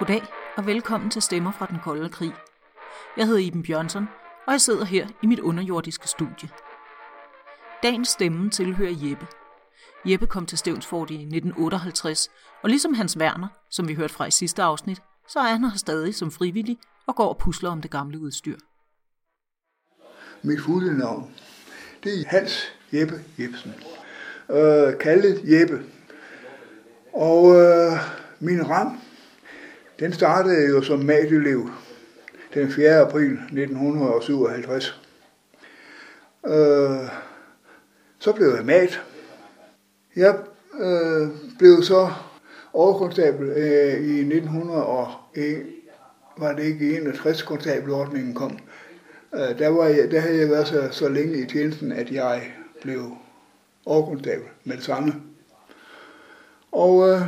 Goddag og velkommen til Stemmer fra den kolde krig. Jeg hedder Iben Bjørnsson, og jeg sidder her i mit underjordiske studie. Dagens stemme tilhører Jeppe. Jeppe kom til Stevnsfort i 1958, og ligesom Hans Werner, som vi hørte fra i sidste afsnit, så er han her stadig som frivillig og går og pusler om det gamle udstyr. Mit fulde navn, det er Hans Jeppe Jebsen. Øh, kaldet Jeppe. Og øh, min ram, den startede jo som matelev den 4. april 1957. Øh, så blev jeg mat. Jeg øh, blev så overkonstabel øh, i 1901, var det ikke 61 konstabelordningen kom. Øh, der, var jeg, der havde jeg været så, så længe i tjenesten, at jeg blev overkonstabel med det samme. Og øh,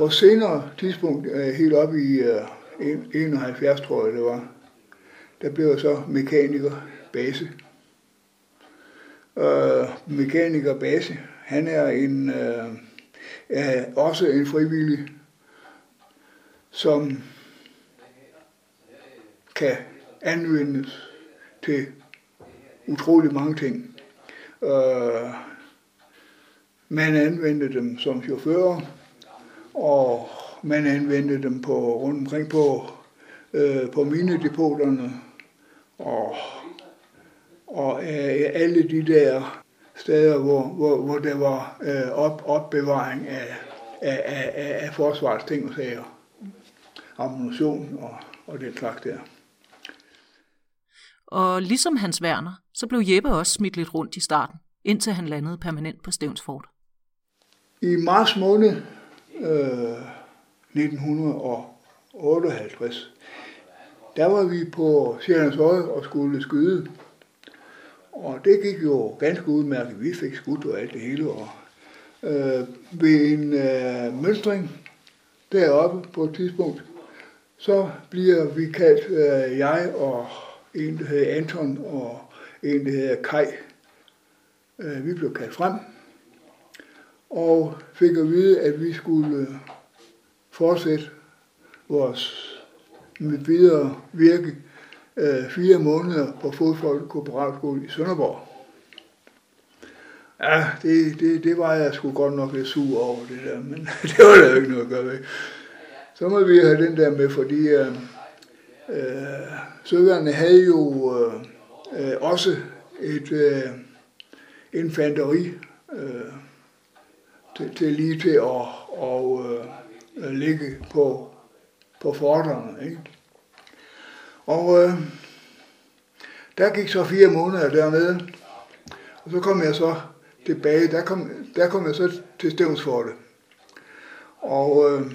på et senere tidspunkt, øh, helt op i øh, 71, tror jeg det var, der blev jeg så mekaniker base. Øh, mekaniker base, han er en, øh, er også en frivillig, som kan anvendes til utrolig mange ting. Øh, man anvendte dem som chauffører, og man anvendte dem på rundt omkring på, øh, på minedepoterne, og, og øh, alle de der steder, hvor, hvor, hvor der var øh, op, opbevaring af, af, af, af forsvarets ting og sager. Ammunition og, og den slags der. Og ligesom Hans Werner, så blev Jeppe også smidt lidt rundt i starten, indtil han landede permanent på Stevnsfort. I marts måned øh, 1958, der var vi på Sjællands Øje og skulle skyde. Og det gik jo ganske udmærket. Vi fik skudt og alt det hele. Og, øh, ved en øh, mønstring deroppe på et tidspunkt, så bliver vi kaldt, øh, jeg og en, der hedder Anton, og en, der hedder Kai. Øh, vi blev kaldt frem, og fik at vide, at vi skulle øh, fortsætte vores med videre virke øh, fire måneder på Fodfolk Korporalskole i Sønderborg. Ja, det, det, det var jeg sgu godt nok lidt sur over det der, men det var der jo ikke noget at gøre ved. Så må vi have den der med, fordi øh, øh, søværende havde jo øh, øh, også et øh, infanteri øh, til, til lige til at og, øh, ligge på, på forterne. Ikke? Og øh, der gik så fire måneder dernede, og så kom jeg så tilbage, der kom, der kom jeg så til Stævnsfortet. Og øh,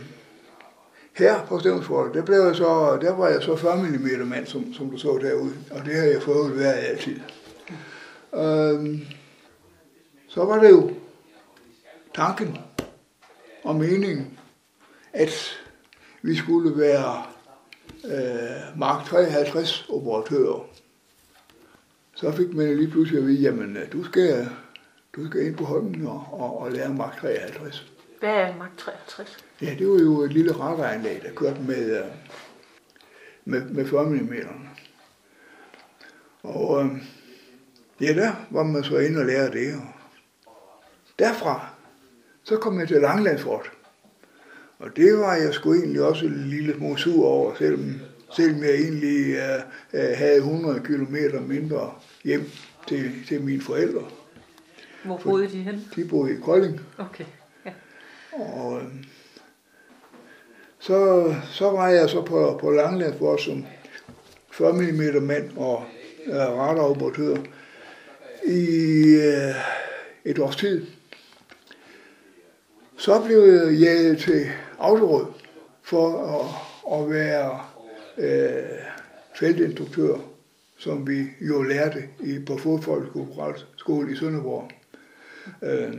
her på Stævnsfortet, der, blev jeg så, der var jeg så 40 mm mand, som, som du så derude, og det har jeg fået været altid. Øh, så var det jo tanken og meningen, at vi skulle være øh, Mark 53 operatører. Så fik man lige pludselig at vide, jamen du skal, du skal ind på Holmen og, og, og lære Mark 53. Hvad er Mark 63? Ja, det var jo et lille radaranlæg, der kørte med, øh, med, med 40 mm. Og øh, ja, der var man så inde og lære det. Og derfra, så kom jeg til Langlandsfort. Og det var jeg sgu egentlig også en lille smule sur over, selvom, selvom jeg egentlig uh, uh, havde 100 km mindre hjem til, til mine forældre. Hvor boede de hen? De boede i Kolding. Okay, ja. Og øh, så, så var jeg så på, på Langlandsfort som 40 mm mand og uh, radaroperatør i uh, et års tid. Så blev jeg jaget til autoråd for at, at være øh, feltinstruktør, som vi jo lærte i, på fodfolkskole i Sønderborg. Øh,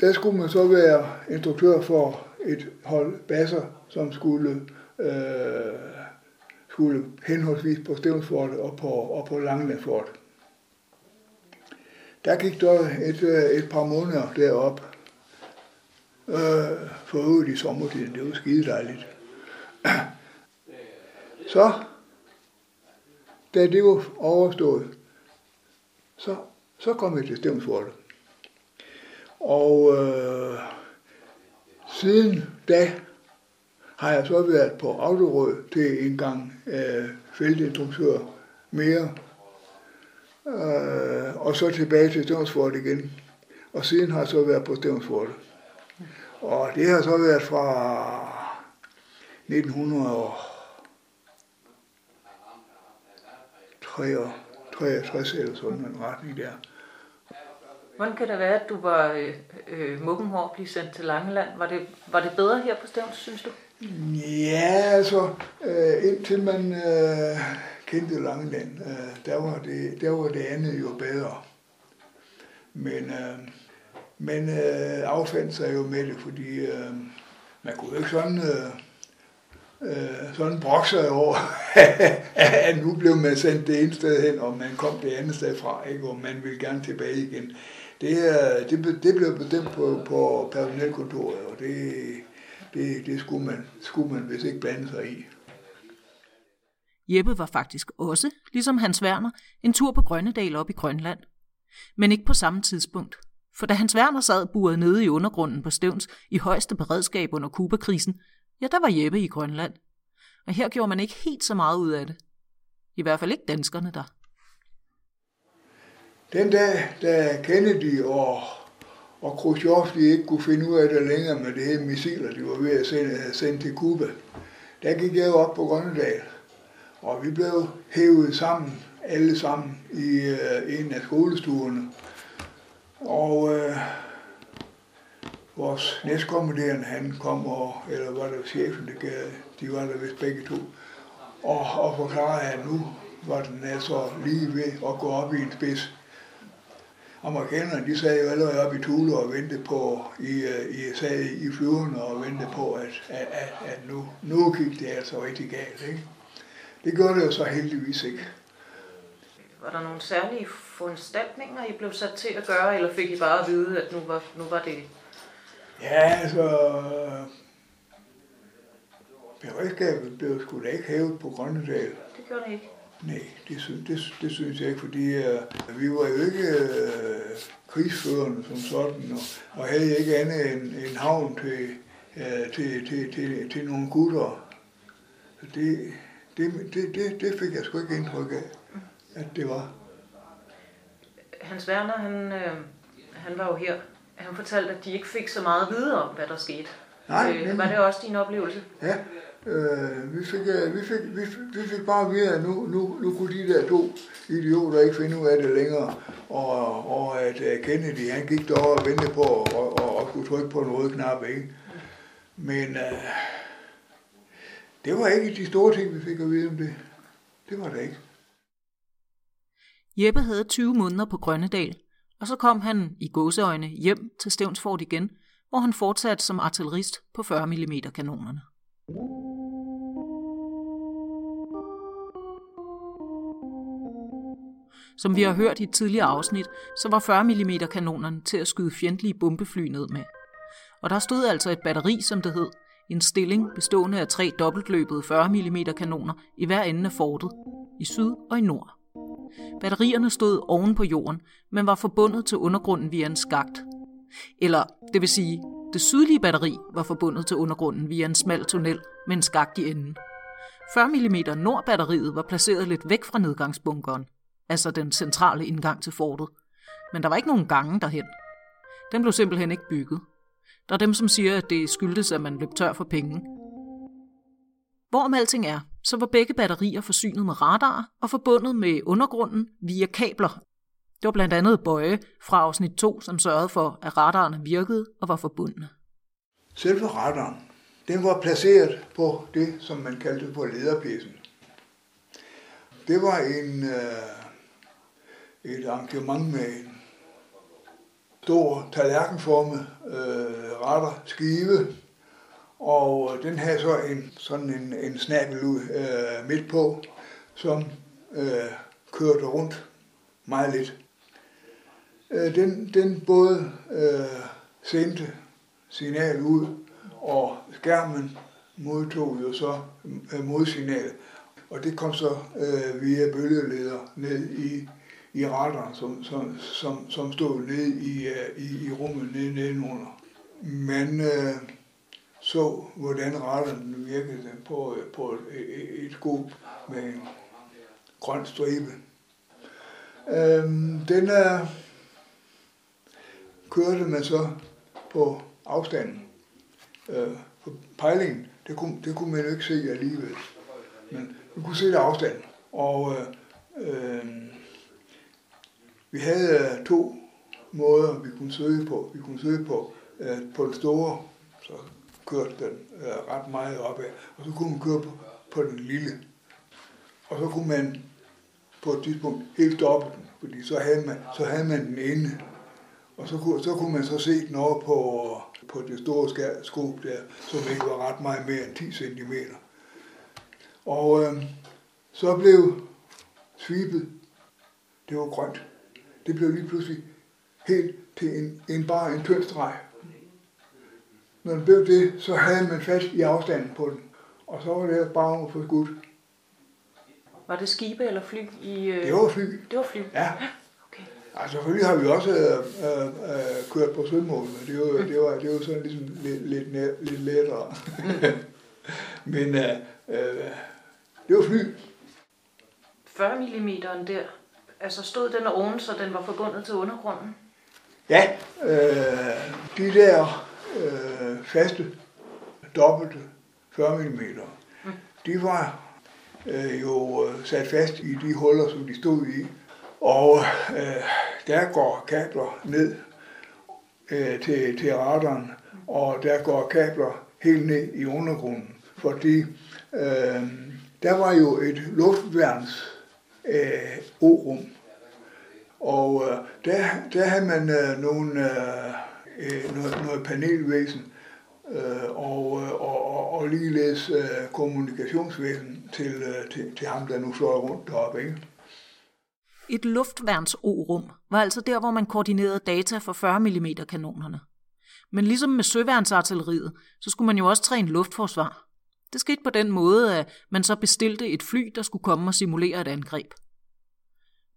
der skulle man så være instruktør for et hold basser, som skulle, øh, skulle henholdsvis på Stævnsfort og på, og på Langelandsfort. Der gik der et, øh, et par måneder derop, øh, for øvrigt i sommertiden. Det var skide dejligt. Så, da det var overstået, så, så kom jeg til Stævnsfortet. Og øh, siden da har jeg så været på autoråd til en gang øh, feltinstruktør mere, øh, og så tilbage til Stævnsfort igen. Og siden har jeg så været på Stævnsfortet. Og det har så været fra 1963 eller sådan en retning der. Hvordan kan det være, at du var øh, øh, muggenhår blive sendt til Langeland? Var det, var det bedre her på Stævns, synes du? Ja, altså, øh, indtil man øh, kendte Langland, øh, der, var det, der var det andet jo bedre. Men øh, men øh, affandt sig jo med det, fordi øh, man kunne jo ikke sådan, øh, øh, sådan brokke sig over, at nu blev man sendt det ene sted hen, og man kom det andet sted fra, ikke? og man ville gerne tilbage igen. Det, øh, det, det blev bestemt på, på personelkontoret, og det, det, det skulle, man, skulle man vist ikke blande sig i. Jeppe var faktisk også, ligesom Hans Werner, en tur på Grønnedal op i Grønland. Men ikke på samme tidspunkt. For da Hans Werner sad buret nede i undergrunden på Stævns i højeste beredskab under Kubakrisen, ja, der var Jeppe i Grønland. Og her gjorde man ikke helt så meget ud af det. I hvert fald ikke danskerne der. Den dag, da Kennedy og, og Khrushchev de ikke kunne finde ud af det længere med det her missiler, de var ved at sende, sende til Kuba, der gik jeg op på Grønnedal. Og vi blev hævet sammen, alle sammen, i øh, en af skolestuerne. Og øh, vores næstkommanderende, han kom, og, eller var det chefen, det gav, de var der vist begge to, og, og forklarede, at nu var den altså lige ved at gå op i en spids. Amerikanerne, de sad jo allerede op i Tule og ventede på, i, øh, i, sad i flyverne og ventede på, at, at, at, at nu, nu gik det altså rigtig galt. Ikke? Det gjorde det jo så heldigvis ikke. Var der nogle særlige foranstaltninger, I blev sat til at gøre, eller fik I bare at vide, at nu var, nu var det... Ja, altså... Beredskabet blev sgu da ikke hævet på Grønnedal. Det gjorde det ikke. Nej, det, synes, det, det synes jeg ikke, fordi uh, vi var jo ikke uh, krigsførende som sådan, og, og havde ikke andet end en havn til, uh, til, til, til, til nogle gutter. Så det, det, det, det, det fik jeg sgu ikke indtryk af, at det var. Hans Werner, han, øh, han var jo her. Han fortalte, at de ikke fik så meget at vide om, hvad der skete. Nej, øh, var det også din oplevelse? Ja, øh, vi, fik, øh, vi, fik, vi, fik, vi fik bare at vide, at nu, nu, nu kunne de der to idioter ikke finde ud af det længere, og, og at uh, Kennedy, han gik derovre og ventede på og, og, og skulle trykke på en rød knap, ikke? Men øh, det var ikke de store ting, vi fik at vide om det. Det var det ikke. Jeppe havde 20 måneder på Grønnedal, og så kom han i gåseøjne hjem til Stævnsfort igen, hvor han fortsatte som artillerist på 40 mm kanonerne. Som vi har hørt i et tidligere afsnit, så var 40 mm kanonerne til at skyde fjendtlige bombefly ned med. Og der stod altså et batteri, som det hed, en stilling bestående af tre dobbeltløbede 40 mm kanoner i hver ende af fortet, i syd og i nord. Batterierne stod oven på jorden, men var forbundet til undergrunden via en skagt. Eller, det vil sige, det sydlige batteri var forbundet til undergrunden via en smal tunnel med en skagt i enden. 40 mm nordbatteriet var placeret lidt væk fra nedgangsbunkeren, altså den centrale indgang til fortet. Men der var ikke nogen gange derhen. Den blev simpelthen ikke bygget. Der er dem, som siger, at det skyldtes, at man løb tør for penge. Hvorom alting er, så var begge batterier forsynet med radar og forbundet med undergrunden via kabler. Det var blandt andet Bøje fra afsnit 2, som sørgede for, at radarerne virkede og var forbundne. Selve radaren, den var placeret på det, som man kaldte på lederpladsen. Det var en, øh, et arrangement med en stor tallerkenformet øh, radarskive, og øh, den havde så en, sådan en, en snabel ud øh, midt på, som øh, kørte rundt meget lidt. Øh, den, den både øh, sendte signal ud, og skærmen modtog jo så øh, modsignal. Og det kom så øh, via bølgeleder ned i, i retter, som, som, som, som stod ned i, øh, i, i rummet nede nedenunder. Man øh, så, hvordan retterne virkede på, øh, på et, et skub med en grøn stribe. Øhm, den er, kørte man så på afstanden. Øh, på pejlingen, det kunne, det kunne man jo ikke se alligevel. Men man kunne se det afstanden. Og øh, øh, vi havde øh, to måder, vi kunne søge på. Vi kunne søge på, øh, på den store, så kørte den øh, ret meget opad, og så kunne man køre på, på den lille. Og så kunne man på et tidspunkt helt stoppe den, fordi så havde man, så havde man den inde. Og så kunne, så kunne man så se den over på, på det store skob der, som ikke var ret meget mere end 10 cm. Og øh, så blev svibet, det var grønt. Det blev lige pludselig helt til en, en bare en tynd streg. Når det blev det, så havde man fast i afstanden på den. Og så var det bare at få skudt. Var det skibe eller fly? I, øh... Det var fly. Det var fly? Ja. Okay. Altså, selvfølgelig har vi også øh, øh, kørt på sødmål, men det var, det var, det var sådan ligesom lidt, lidt, næ, lidt lettere. Men øh, øh, det var fly. 40 mm der, altså stod den oven, så den var forbundet til undergrunden? Ja, øh, de der øh, faste, dobbelte 40 mm, mm. de var øh, jo øh, sat fast i de huller, som de stod i. Og øh, der går kabler ned øh, til, til radaren, og der går kabler helt ned i undergrunden, fordi øh, der var jo et luftværns øh, Orum. og øh, der, der havde man øh, nogle, øh, øh, noget, noget panelvæsen, øh, og, øh, og, og, og ligeledes øh, kommunikationsvæsen til, øh, til, til ham, der nu slår rundt deroppe. Ikke? Et luftværns-O-rum var altså der, hvor man koordinerede data for 40 mm kanonerne. Men ligesom med søværnsartilleriet, så skulle man jo også træne luftforsvar. Det skete på den måde, at man så bestilte et fly, der skulle komme og simulere et angreb.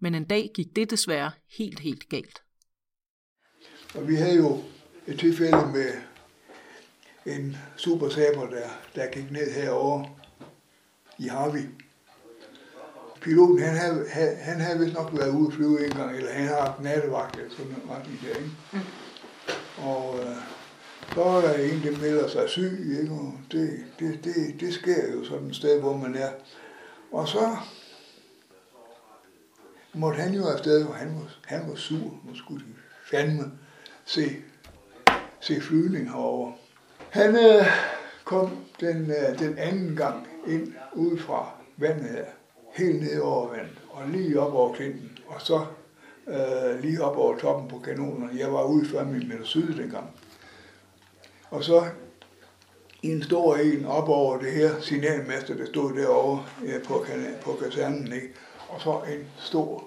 Men en dag gik det desværre helt, helt galt. Og vi havde jo et tilfælde med en super saber, der, der gik ned herover i Harvey. Piloten, han havde, han havde vist nok været ude at flyve en gang, eller han har haft nattevagt, eller sådan noget ret i der, ikke? Mm. Og øh, så er der en, der melder sig syg, ikke? Og det, det, det, det sker jo sådan et sted, hvor man er. Og så måtte han jo afsted, og han var, han var sur. Nu skulle de fandme se, se flyvning herover. Han øh, kom den, øh, den anden gang ind ud fra vandet her, helt ned over vandet, og lige op over klinten, og så øh, lige op over toppen på kanonerne. Jeg var ude før min meter syd dengang. Og så i en stor en op over det her signalmaster, der stod derovre øh, på, på kasernen, ikke? Og så en stor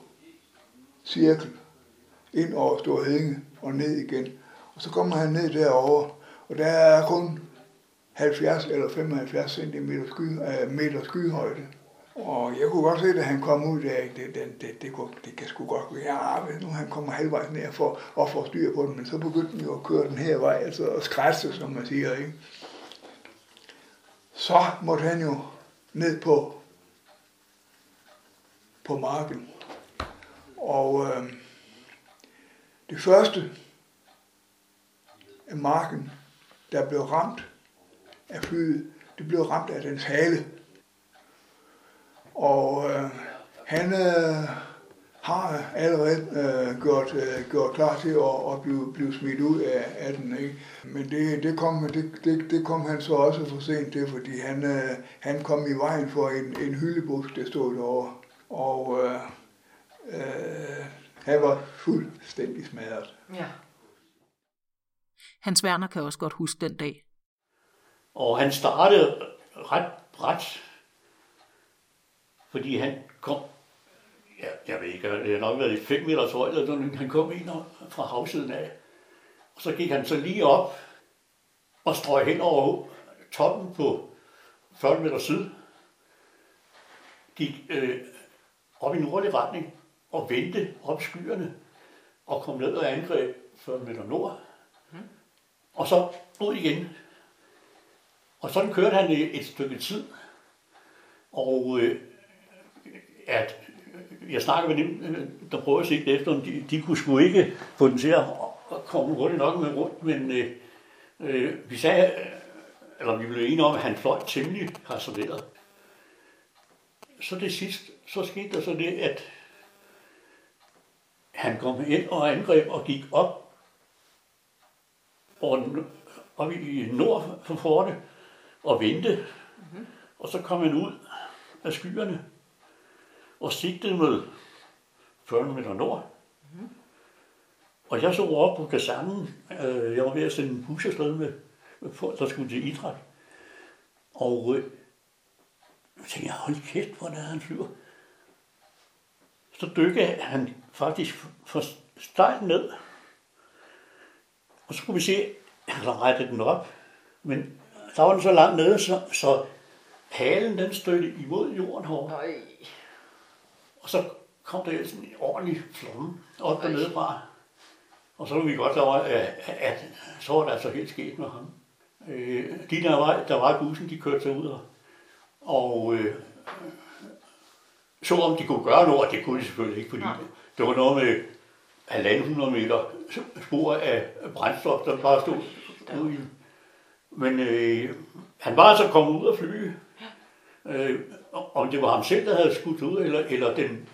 cirkel ind over Stor Hedinge og ned igen. Og så kommer han ned derover, og der er kun 70 eller 75 cm sky, uh, meter skyhøjde. Og jeg kunne godt se, at han kom ud der, det, det, det, det, kunne, det kan sgu godt være, ja, nu han kommer halvvejs ned for at få styr på den, men så begyndte den jo at køre den her vej, altså at skræsse, som man siger, ikke? Så måtte han jo ned på, på marken. Og øh, det første af marken, der blev ramt af flyet, det blev ramt af dens hale. Og øh, han øh, har allerede øh, gjort, øh, gjort klar til at, at blive, blive smidt ud af, af den. Ikke? Men det, det, kom, det, det, det kom han så også for sent til, fordi han, øh, han kom i vejen for en, en hyldebusk, der stod derovre. Og øh, øh, han var fuldstændig smadret. Ja. Hans Werner kan også godt huske den dag. Og han startede ret bræt, fordi han kom, ja, jeg ved ikke, det har nok været et 5 meters højde, eller han kom ind fra havsiden af. Og så gik han så lige op og strøg hen over toppen på 40 meter syd, gik øh, op i nordlig retning og vendte op skyerne og kom ned og angreb 40 meter nord. Og så ud igen. Og sådan kørte han et, stykke tid. Og øh, at jeg snakker med dem, øh, der prøver at sigte efter, de, de kunne sgu ikke få den til at komme hurtigt nok med rundt, men øh, øh, vi sagde, eller vi blev enige om, at han fløj temmelig hasarderet. Så det sidste, så skete der så det, at han kom ind og angreb og gik op, og op i nord for forte og vendte. Mm-hmm. Og så kom han ud af skyerne og sigtede med 40 meter nord. Mm-hmm. Og jeg så op på kasernen. Øh, jeg var ved at sende en bus afsted med, der skulle til idræt. Og øh, jeg tænkte, hold kæft, hvor er han flyver. Så dykkede han faktisk for stejlt ned. Og så kunne vi se, at han rettede den op. Men der var den så langt nede, så, så halen den stødte imod jorden herovre. Og så kom der sådan en ordentlig flamme op og ned fra. Og så var vi godt over, at, at så var det altså helt sket med ham. Øh, de, der var, der var bussen, de kørte sig ud og, og øh, så om de kunne gøre noget, og det kunne de selvfølgelig ikke, fordi Nej. det var noget med halvanden hundrede meter spor af brændstof, der bare stod ude i. Men øh, han var altså kommet ud af flyet. Øh, om det var ham selv, der havde skudt ud, eller, eller den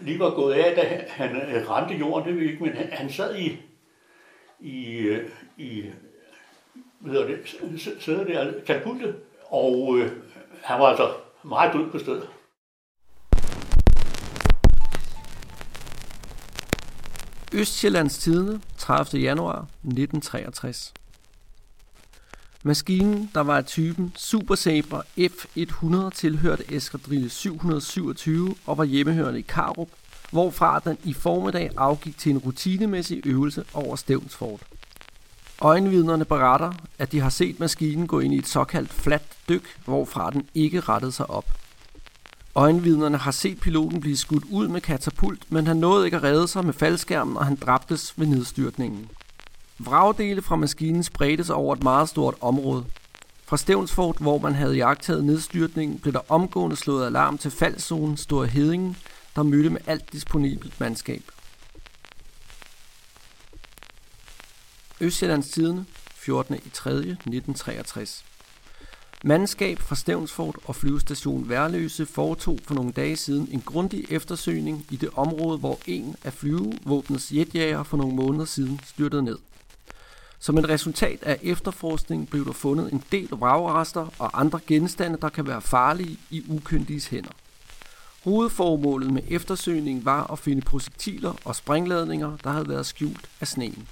lige var gået af, da han øh, ramte jorden, det ved ikke, men han, han sad i, i, øh, i hvad det, sidder der, katapultet, og øh, han var altså meget død på stedet. Østjyllands Tidene, 30. januar 1963. Maskinen, der var af typen Super Sabre F100, tilhørte eskadrille 727 og var hjemmehørende i Karup, hvorfra den i formiddag afgik til en rutinemæssig øvelse over Stævnsfort. Øjenvidnerne beretter, at de har set maskinen gå ind i et såkaldt fladt dyk, hvorfra den ikke rettede sig op. Øjenvidnerne har set piloten blive skudt ud med katapult, men han nåede ikke at redde sig med faldskærmen, og han dræbtes ved nedstyrtningen. Vragdele fra maskinen spredte sig over et meget stort område. Fra Stævnsfort, hvor man havde jagtet nedstyrtningen, blev der omgående slået alarm til faldzonen Store Hedingen, der mødte med alt disponibelt mandskab. Østjyllands Tidene, 14. i 3. 1963. Mandskab fra Stævnsfort og flyvestation Værløse foretog for nogle dage siden en grundig eftersøgning i det område, hvor en af flyvevåbnets jetjager for nogle måneder siden styrtede ned. Som et resultat af efterforskningen blev der fundet en del vragrester og andre genstande, der kan være farlige i ukyndiges hænder. Hovedformålet med eftersøgningen var at finde projektiler og springladninger, der havde været skjult af sneen.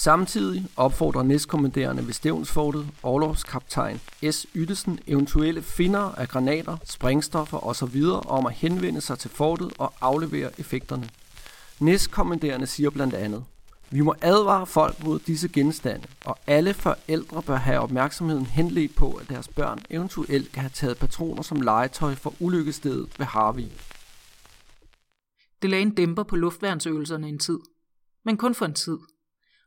Samtidig opfordrer næstkommanderende ved Stævnsfortet, overlovskaptajn S. Yttesen, eventuelle finder af granater, sprængstoffer osv. om at henvende sig til fortet og aflevere effekterne. Næstkommanderende siger blandt andet, vi må advare folk mod disse genstande, og alle forældre bør have opmærksomheden henledt på, at deres børn eventuelt kan have taget patroner som legetøj for ulykkestedet ved Harvey. Det lagde en dæmper på luftværnsøvelserne en tid, men kun for en tid.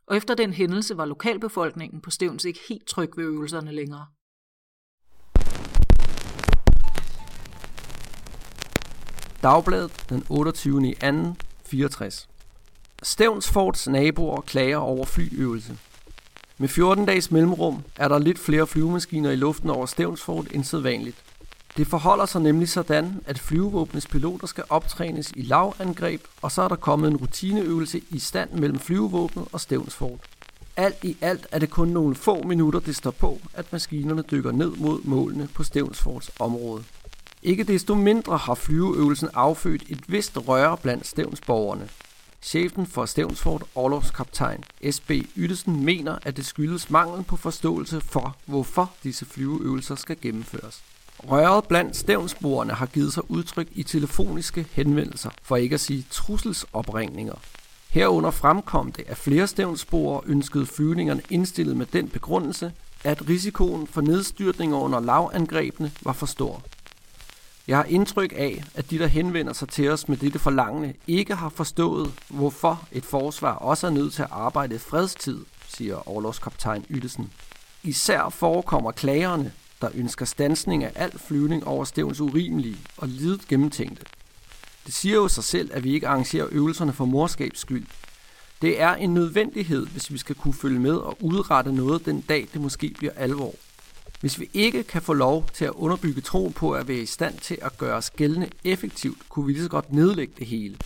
Og efter den hændelse var lokalbefolkningen på Stævns ikke helt tryg ved øvelserne længere. Dagbladet den 28. i 2. 64. Stævnsforts naboer klager over flyøvelse. Med 14 dages mellemrum er der lidt flere flyvemaskiner i luften over Stævnsfort end sædvanligt. Det forholder sig nemlig sådan, at flyvevåbnets piloter skal optrænes i lavangreb, og så er der kommet en rutineøvelse i stand mellem flyvevåbnet og Stævnsfort. Alt i alt er det kun nogle få minutter, det står på, at maskinerne dykker ned mod målene på Stævnsforts område. Ikke desto mindre har flyveøvelsen affødt et vist røre blandt stævnsborgerne. Chefen for Stævnsfort, Orlovskaptajn S.B. Yttesen, mener, at det skyldes mangel på forståelse for, hvorfor disse flyveøvelser skal gennemføres. Røret blandt stævnsborerne har givet sig udtryk i telefoniske henvendelser, for ikke at sige trusselsopringninger. Herunder fremkom det, at flere stævnsboere ønskede flyvningerne indstillet med den begrundelse, at risikoen for nedstyrtninger under lavangrebene var for stor. Jeg har indtryk af, at de, der henvender sig til os med dette forlangende, ikke har forstået, hvorfor et forsvar også er nødt til at arbejde i fredstid, siger overlovskaptajn Yttesen. Især forekommer klagerne, der ønsker stansning af al flyvning over stævns urimelige og lidet gennemtænkte. Det siger jo sig selv, at vi ikke arrangerer øvelserne for morskabs skyld. Det er en nødvendighed, hvis vi skal kunne følge med og udrette noget den dag, det måske bliver alvor. Hvis vi ikke kan få lov til at underbygge troen på at være i stand til at gøre os gældende effektivt, kunne vi lige så godt nedlægge det hele.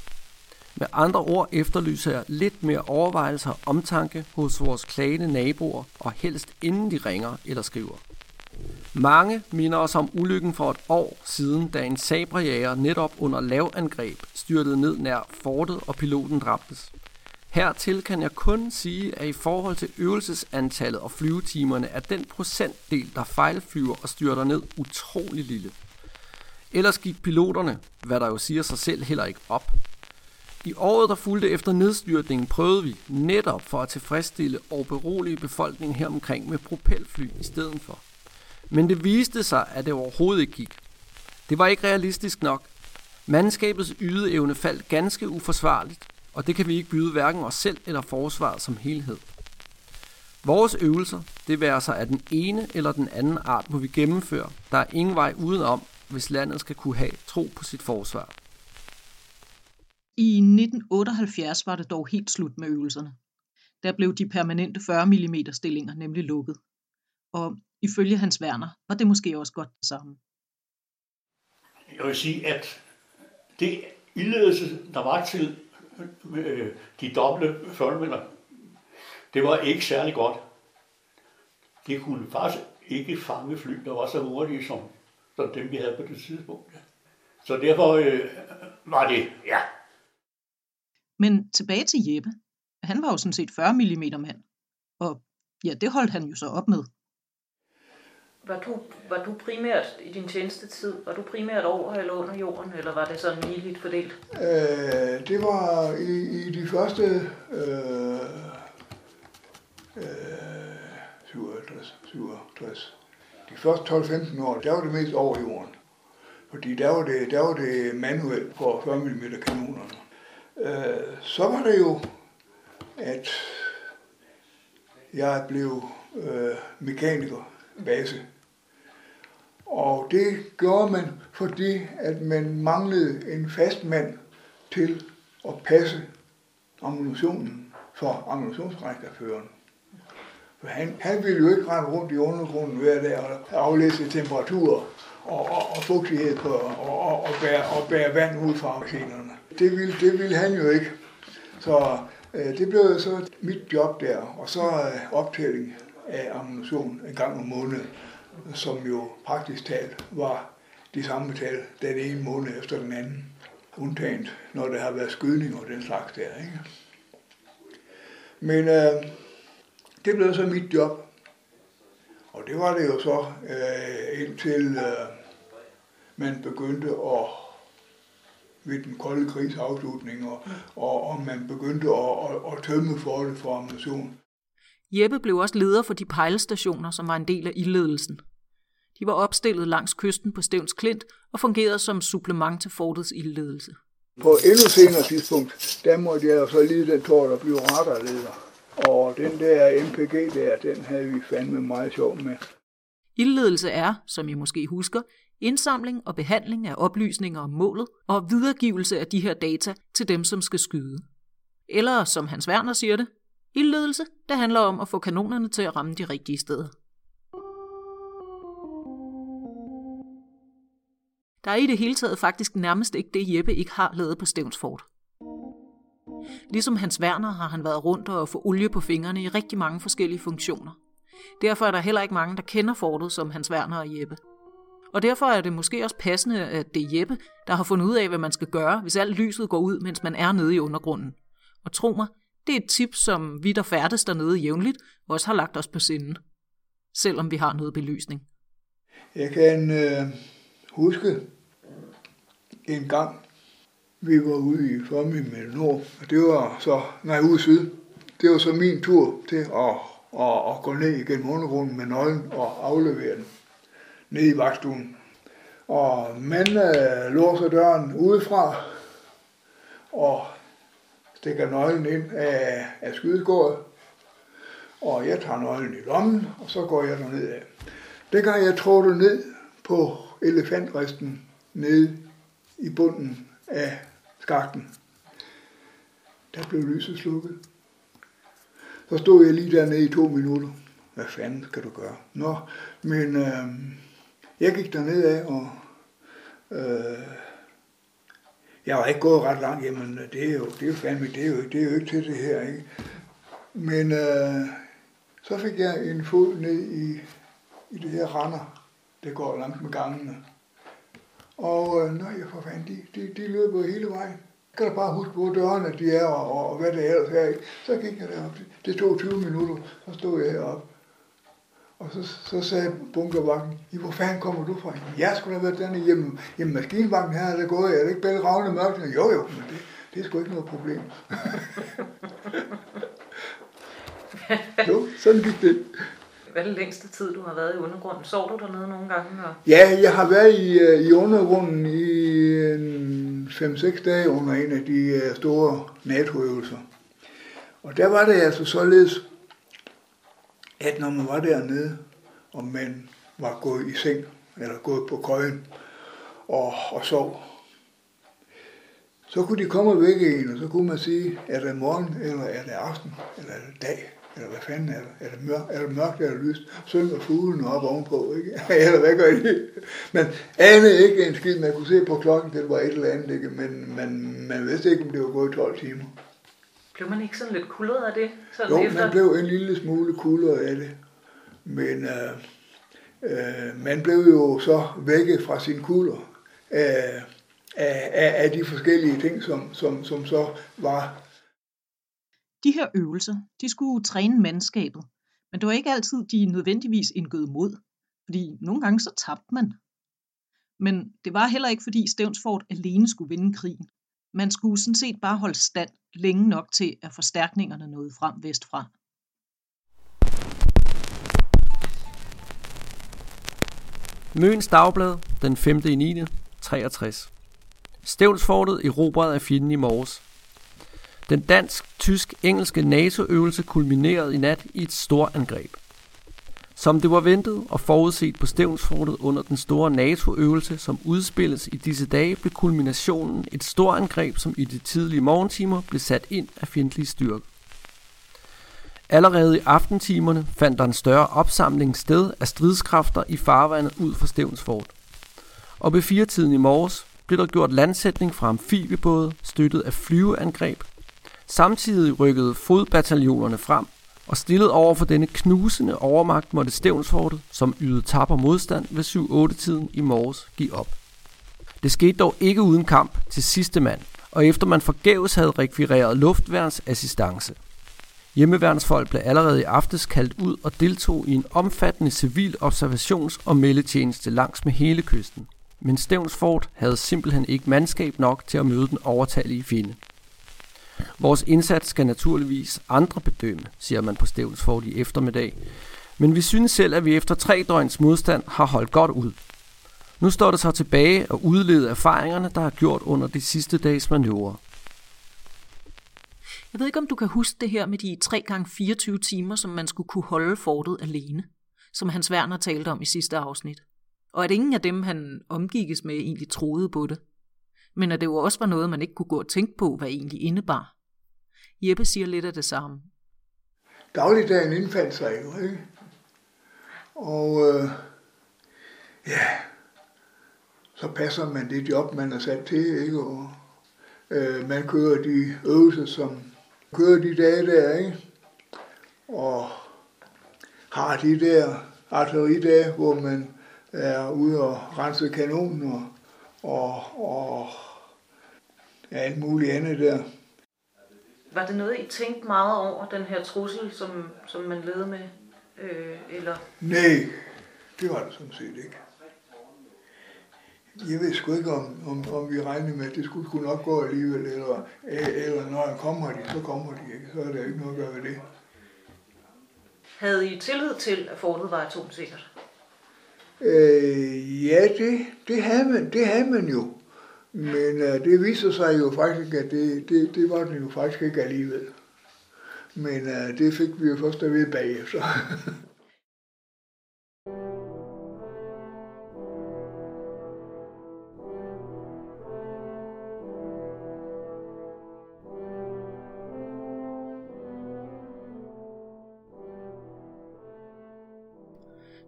Med andre ord efterlyser jeg lidt mere overvejelser og omtanke hos vores klagende naboer, og helst inden de ringer eller skriver. Mange minder os om ulykken for et år siden, da en sabrejæger netop under lavangreb styrtede ned nær fortet og piloten dræbtes. Hertil kan jeg kun sige, at i forhold til øvelsesantallet og flyvetimerne er den procentdel, der fejlflyver og styrter ned, utrolig lille. Ellers gik piloterne, hvad der jo siger sig selv, heller ikke op. I året, der fulgte efter nedstyrtningen, prøvede vi netop for at tilfredsstille og berolige befolkningen her omkring med propelfly i stedet for. Men det viste sig, at det overhovedet ikke gik. Det var ikke realistisk nok. Mandskabets ydeevne faldt ganske uforsvarligt, og det kan vi ikke byde hverken os selv eller forsvaret som helhed. Vores øvelser, det værer sig af den ene eller den anden art, må vi gennemføre. Der er ingen vej udenom, hvis landet skal kunne have tro på sit forsvar. I 1978 var det dog helt slut med øvelserne. Der blev de permanente 40 mm stillinger nemlig lukket. Og ifølge Hans Werner var det måske også godt det samme. Jeg vil sige, at det ildledelse, der var til øh, de doble 40 det var ikke særlig godt. Det kunne faktisk ikke fange fly, der var så hurtige som, som dem, vi havde på det tidspunkt. Så derfor øh, var det, ja. Men tilbage til Jeppe. Han var jo sådan set 40 mm mand. Og ja, det holdt han jo så op med. Var du, var du primært i din tjenestetid, var du primært over eller under jorden, eller var det sådan ligeligt fordelt? Øh, det var i, i de første øh, øh, 57, 67, de første 12-15 år, der var det mest over jorden. Fordi der var det, der var det manuelt på 40 mm kanonerne. Øh, så var det jo, at jeg blev øh, mekaniker base og det gjorde man, fordi at man manglede en fast mand til at passe ammunitionen for ammunitionsrækkeføren. For han, han ville jo ikke rende rundt i undergrunden hver dag og aflæse temperatur og, og, og fugtighed på, og, og, og, bære, og bære vand ud fra maskinerne. Det ville, det ville han jo ikke. Så øh, det blev så mit job der, og så øh, optælling af ammunition en gang om måneden som jo praktisk talt var de samme tal den ene måned efter den anden. Undtaget, når der har været skydning og den slags der. Ikke? Men øh, det blev så mit job. Og det var det jo så øh, indtil øh, man begyndte at ved den kolde krigs afslutning, og, og, og man begyndte at, at, at tømme for det for ammunition. Jeppe blev også leder for de pejlestationer, som var en del af ildledelsen. De var opstillet langs kysten på Stævns Klint og fungerede som supplement til fortets ildledelse. På endnu senere tidspunkt, der måtte jeg så lide den tår, der blev radarleder. Og den der MPG der, den havde vi fandme meget sjov med. Ildledelse er, som I måske husker, indsamling og behandling af oplysninger om målet og videregivelse af de her data til dem, som skal skyde. Eller som Hans Werner siger det, ildledelse, det handler om at få kanonerne til at ramme de rigtige steder. Der er i det hele taget faktisk nærmest ikke det, Jeppe ikke har lavet på Stævnsfort. Ligesom Hans Werner har han været rundt og få olie på fingrene i rigtig mange forskellige funktioner. Derfor er der heller ikke mange, der kender fortet som Hans Werner og Jeppe. Og derfor er det måske også passende, at det er Jeppe, der har fundet ud af, hvad man skal gøre, hvis alt lyset går ud, mens man er nede i undergrunden. Og tro mig, det er et tip, som vi, der færdes dernede jævnligt, også har lagt os på sinden. Selvom vi har noget belysning. Jeg kan øh, huske, en gang vi var ude i Fomi med Nord, og det var så, nej, ude syd. Det var så min tur til at, at, at gå ned igennem undergrunden med nøglen og aflevere den ned i vagtstuen. Og man øh, låser døren udefra og stikker nøglen ind af, af skydegården, Og jeg tager nøglen i lommen, og så går jeg derned af. Dengang jeg trådte ned på elefantristen nede i bunden af skakten, der blev lyset slukket. Så stod jeg lige dernede i to minutter. Hvad fanden skal du gøre? Nå, men øh, jeg gik derned af, og øh, jeg var ikke gået ret langt. Jamen, øh, det er jo, det er jo fandme, det er jo, det er jo ikke til det her, ikke? Men øh, så fik jeg en fod ned i, i det her render, det går langt med gangene. Og øh, nej, for fanden, de, de, de løber hele vejen. Jeg kan da bare huske, hvor dørene de er, og, og, og hvad det er Ikke? Så gik jeg derop. Det tog 20 minutter, så stod jeg heroppe. Og så, så sagde bunkervagten, I hvor fanden kommer du fra? Jeg skulle have været dernede hjemme. Jamen maskinvagten her er det gået, er det ikke bedre ravne mørkt? Jo jo, men det, det er sgu ikke noget problem. jo, sådan gik det. Hvad er det længste tid, du har været i undergrunden? Sov du dernede nogle gange? Og... Ja, jeg har været i, øh, i undergrunden i 5-6 dage under en af de øh, store NATO-øvelser. Og der var det altså således, at når man var dernede, og man var gået i seng, eller gået på køjen, og, og sov, så kunne de komme og vække en, og så kunne man sige, er det morgen, eller er det aften, eller er det dag, eller hvad fanden er det? Er det mørkt, er det mørkt eller lyst? Synger fuglen op ovenpå, ikke? eller hvad gør de? Men anede ikke en skid. Man kunne se på klokken, det var et eller andet, ikke? Men man, man vidste ikke, om det var gået 12 timer. Blev man ikke sådan lidt kuldet af det? Sådan Jo, efter? man blev en lille smule kuldere af det. Men øh, øh, man blev jo så vækket fra sin kulder af, af, af, af de forskellige ting, som, som, som så var De her øvelser, de skulle træne mandskabet, men det var ikke altid, de nødvendigvis indgød mod, fordi nogle gange så tabte man. Men det var heller ikke, fordi Stevnsfort alene skulle vinde krigen. Man skulle sådan set bare holde stand længe nok til, at forstærkningerne nåede frem vestfra. Møns Dagblad, den 5. i 9. 63. Stævnsfortet erobret af fjenden i morges. Den dansk-tysk-engelske NATO-øvelse kulminerede i nat i et stort angreb. Som det var ventet og forudset på Stævnsfortet under den store NATO-øvelse, som udspilles i disse dage, blev kulminationen et stort angreb, som i de tidlige morgentimer blev sat ind af fjendtlige styrker. Allerede i aftentimerne fandt der en større opsamling sted af stridskræfter i farvandet ud for Stævnsfort. Og ved firetiden i morges blev der gjort landsætning fra amfibiebåde, støttet af flyveangreb. Samtidig rykkede fodbataljonerne frem, og stillet over for denne knusende overmagt måtte Stævnsfortet, som ydede tapper modstand ved 7-8-tiden i morges, give op. Det skete dog ikke uden kamp til sidste mand, og efter man forgæves havde rekvireret luftværns assistance. Hjemmeværnsfolk blev allerede i aftes kaldt ud og deltog i en omfattende civil observations- og meldetjeneste langs med hele kysten. Men Stævnsfort havde simpelthen ikke mandskab nok til at møde den overtalige fjende. Vores indsats skal naturligvis andre bedømme, siger man på Stævnsfort i eftermiddag. Men vi synes selv, at vi efter tre døgns modstand har holdt godt ud. Nu står det så tilbage og udlede erfaringerne, der har gjort under de sidste dages manøvrer. Jeg ved ikke, om du kan huske det her med de 3 gange 24 timer, som man skulle kunne holde fortet alene, som Hans Werner talte om i sidste afsnit. Og at ingen af dem, han omgikkes med, egentlig troede på det. Men at det jo også var noget, man ikke kunne gå og tænke på, hvad egentlig indebar. Jeppe siger lidt af det samme. dagligdagen indfandt sig jo, ikke? Og øh, ja, så passer man det job, man er sat til, ikke? Og øh, man kører de øvelser, som kører de dage der, ikke? Og har de der artilleridage, hvor man er ude og rense kanonen og, og, og alt muligt andet der. Var det noget, I tænkte meget over, den her trussel, som, som man levede med? Øh, eller Nej, det var det sådan set ikke. jeg ved sgu ikke, om, om, om vi regner med, at det skulle, skulle nok gå alligevel, eller, eller når kommer de, så kommer de ikke. Så er der ikke noget at gøre ved det. Havde I tillid til, at fortet var atomsikkert? Øh, ja, det, det, havde man, det havde man jo. Men øh, det viser sig jo faktisk, at det, det, det var den jo faktisk ikke alligevel. Men øh, det fik vi jo først at vide bagefter.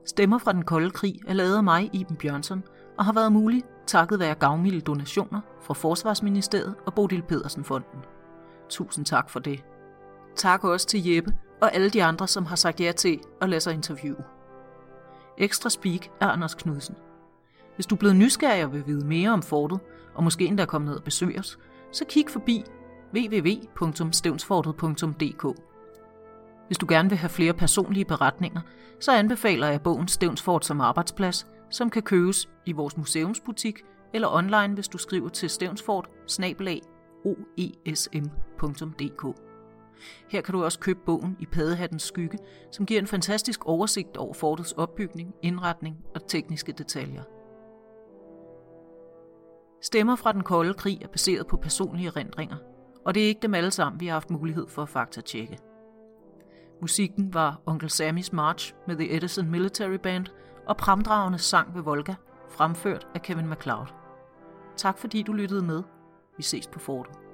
Stemmer fra den kolde krig er lavet af mig, Iben Bjørnsson, og har været mulig takket være gavmilde donationer fra Forsvarsministeriet og Bodil Pedersen Fonden. Tusind tak for det. Tak også til Jeppe og alle de andre, som har sagt ja til at lade sig interviewe. Ekstra speak er Anders Knudsen. Hvis du er blevet nysgerrig og vil vide mere om fortet, og måske endda komme ned og besøge os, så kig forbi www.stevnsfortet.dk. Hvis du gerne vil have flere personlige beretninger, så anbefaler jeg bogen Stevnsfort som arbejdsplads, som kan købes i vores museumsbutik eller online, hvis du skriver til stevnsfort oesm.dk. Her kan du også købe bogen i Paddehattens skygge, som giver en fantastisk oversigt over fortets opbygning, indretning og tekniske detaljer. Stemmer fra den kolde krig er baseret på personlige erindringer, og det er ikke dem alle sammen, vi har haft mulighed for at faktatjekke. Musikken var Onkel Sammys March med The Edison Military Band og fremdragende sang ved Volga, fremført af Kevin MacLeod. Tak fordi du lyttede med. Vi ses på fortet.